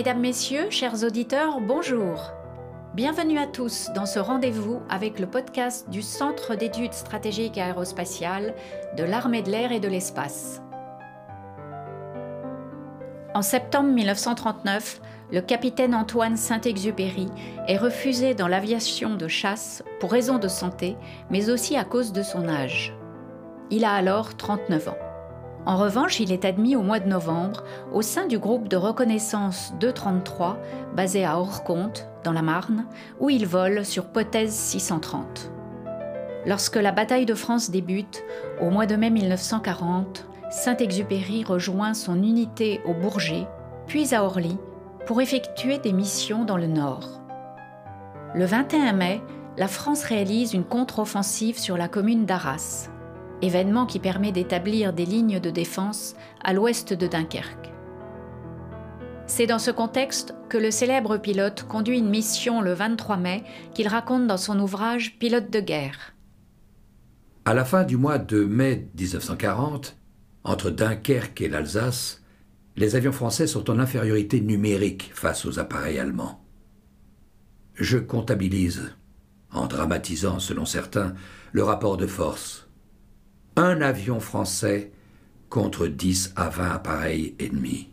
Mesdames, Messieurs, chers auditeurs, bonjour. Bienvenue à tous dans ce rendez-vous avec le podcast du Centre d'études stratégiques aérospatiales de l'armée de l'air et de l'espace. En septembre 1939, le capitaine Antoine Saint-Exupéry est refusé dans l'aviation de chasse pour raison de santé, mais aussi à cause de son âge. Il a alors 39 ans. En revanche, il est admis au mois de novembre au sein du groupe de reconnaissance 233 basé à Orconte, dans la Marne, où il vole sur Pothèse 630. Lorsque la bataille de France débute, au mois de mai 1940, Saint-Exupéry rejoint son unité au Bourget, puis à Orly, pour effectuer des missions dans le Nord. Le 21 mai, la France réalise une contre-offensive sur la commune d'Arras événement qui permet d'établir des lignes de défense à l'ouest de Dunkerque. C'est dans ce contexte que le célèbre pilote conduit une mission le 23 mai qu'il raconte dans son ouvrage Pilote de guerre. À la fin du mois de mai 1940, entre Dunkerque et l'Alsace, les avions français sont en infériorité numérique face aux appareils allemands. Je comptabilise, en dramatisant selon certains, le rapport de force un avion français contre 10 à 20 appareils ennemis.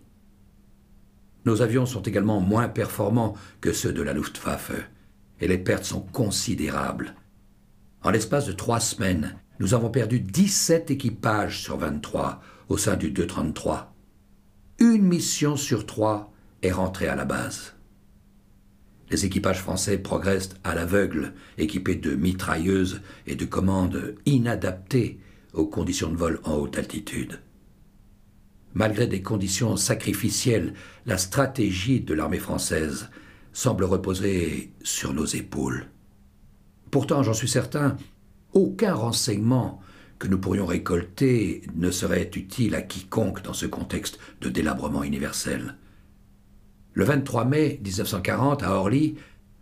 Nos avions sont également moins performants que ceux de la Luftwaffe, et les pertes sont considérables. En l'espace de trois semaines, nous avons perdu 17 équipages sur 23 au sein du 233. Une mission sur trois est rentrée à la base. Les équipages français progressent à l'aveugle, équipés de mitrailleuses et de commandes inadaptées aux conditions de vol en haute altitude. Malgré des conditions sacrificielles, la stratégie de l'armée française semble reposer sur nos épaules. Pourtant, j'en suis certain, aucun renseignement que nous pourrions récolter ne serait utile à quiconque dans ce contexte de délabrement universel. Le 23 mai 1940, à Orly,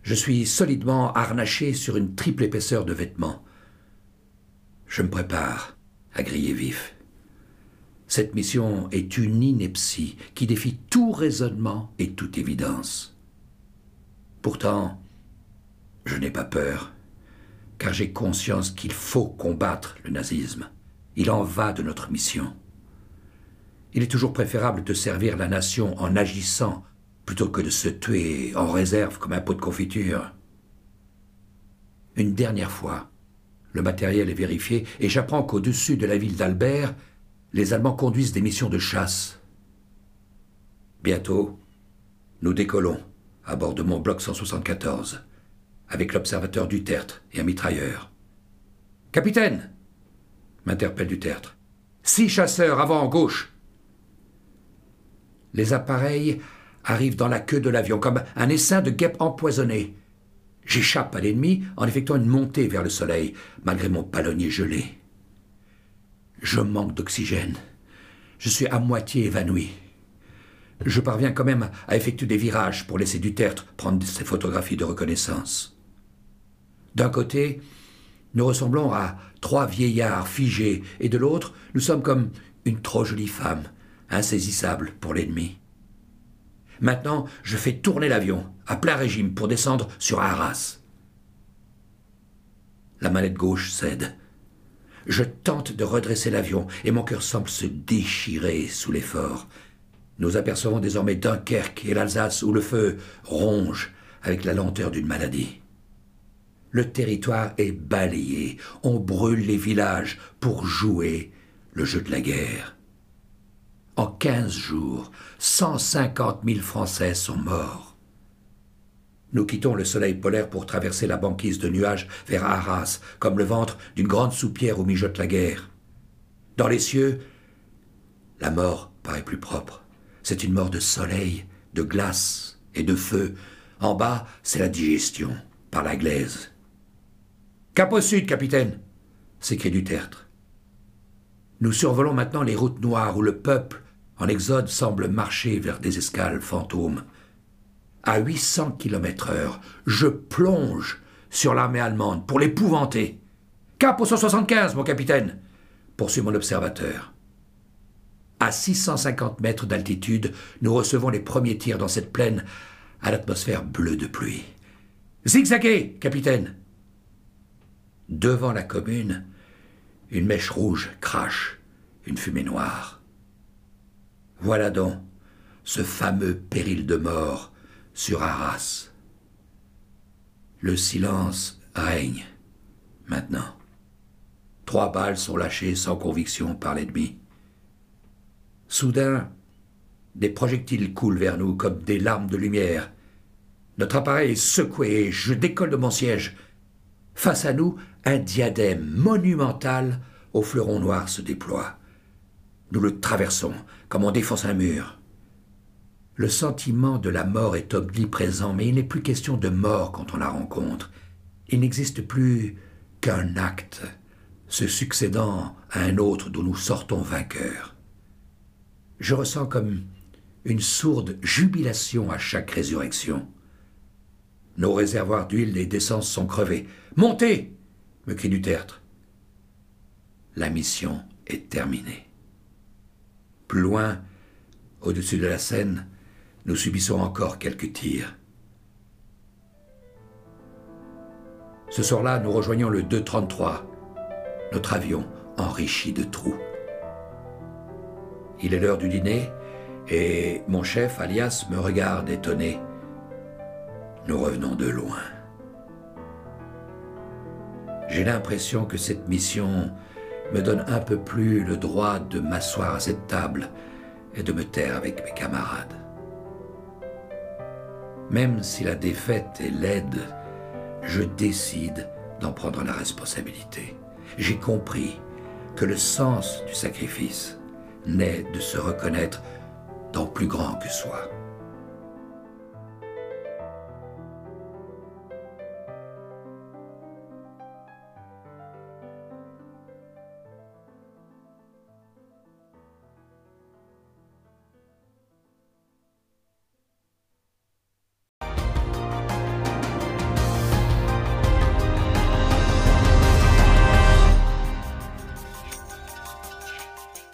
je suis solidement harnaché sur une triple épaisseur de vêtements. Je me prépare à griller vif. Cette mission est une ineptie qui défie tout raisonnement et toute évidence. Pourtant, je n'ai pas peur, car j'ai conscience qu'il faut combattre le nazisme. Il en va de notre mission. Il est toujours préférable de servir la nation en agissant plutôt que de se tuer en réserve comme un pot de confiture. Une dernière fois, le matériel est vérifié et j'apprends qu'au-dessus de la ville d'Albert, les Allemands conduisent des missions de chasse. Bientôt, nous décollons à bord de mon bloc 174, avec l'observateur du tertre et un mitrailleur. Capitaine m'interpelle du tertre. Six chasseurs avant en gauche. Les appareils arrivent dans la queue de l'avion comme un essaim de guêpes empoisonnées. J'échappe à l'ennemi en effectuant une montée vers le soleil, malgré mon palonnier gelé. Je manque d'oxygène. Je suis à moitié évanoui. Je parviens quand même à effectuer des virages pour laisser du tertre prendre ses photographies de reconnaissance. D'un côté, nous ressemblons à trois vieillards figés, et de l'autre, nous sommes comme une trop jolie femme, insaisissable pour l'ennemi. Maintenant, je fais tourner l'avion, à plein régime, pour descendre sur Arras. La manette gauche cède. Je tente de redresser l'avion, et mon cœur semble se déchirer sous l'effort. Nous apercevons désormais Dunkerque et l'Alsace où le feu ronge avec la lenteur d'une maladie. Le territoire est balayé, on brûle les villages pour jouer le jeu de la guerre. En quinze jours, cent cinquante mille Français sont morts. Nous quittons le soleil polaire pour traverser la banquise de nuages vers Arras, comme le ventre d'une grande soupière où mijote la guerre. Dans les cieux, la mort paraît plus propre. C'est une mort de soleil, de glace et de feu. En bas, c'est la digestion, par la glaise. Cap au sud, capitaine s'écrie Dutertre. Nous survolons maintenant les routes noires où le peuple, en exode semble marcher vers des escales fantômes. À 800 km heure, je plonge sur l'armée allemande pour l'épouvanter. Cap au 175, mon capitaine poursuit mon observateur. À 650 mètres d'altitude, nous recevons les premiers tirs dans cette plaine à l'atmosphère bleue de pluie. Zigzaguez, capitaine Devant la commune, une mèche rouge crache, une fumée noire. Voilà donc ce fameux péril de mort sur Arras. Le silence règne maintenant. Trois balles sont lâchées sans conviction par l'ennemi. Soudain, des projectiles coulent vers nous comme des larmes de lumière. Notre appareil est secoué, je décolle de mon siège. Face à nous, un diadème monumental au fleuron noir se déploie. Nous le traversons comme on défonce un mur. Le sentiment de la mort est omniprésent, mais il n'est plus question de mort quand on la rencontre. Il n'existe plus qu'un acte, se succédant à un autre dont nous sortons vainqueurs. Je ressens comme une sourde jubilation à chaque résurrection. Nos réservoirs d'huile et d'essence sont crevés. Montez me crie du tertre. La mission est terminée. Plus loin, au-dessus de la Seine, nous subissons encore quelques tirs. Ce soir-là, nous rejoignons le 233, notre avion enrichi de trous. Il est l'heure du dîner et mon chef, alias, me regarde étonné. Nous revenons de loin. J'ai l'impression que cette mission me donne un peu plus le droit de m'asseoir à cette table et de me taire avec mes camarades. Même si la défaite est laide, je décide d'en prendre la responsabilité. J'ai compris que le sens du sacrifice naît de se reconnaître dans plus grand que soi.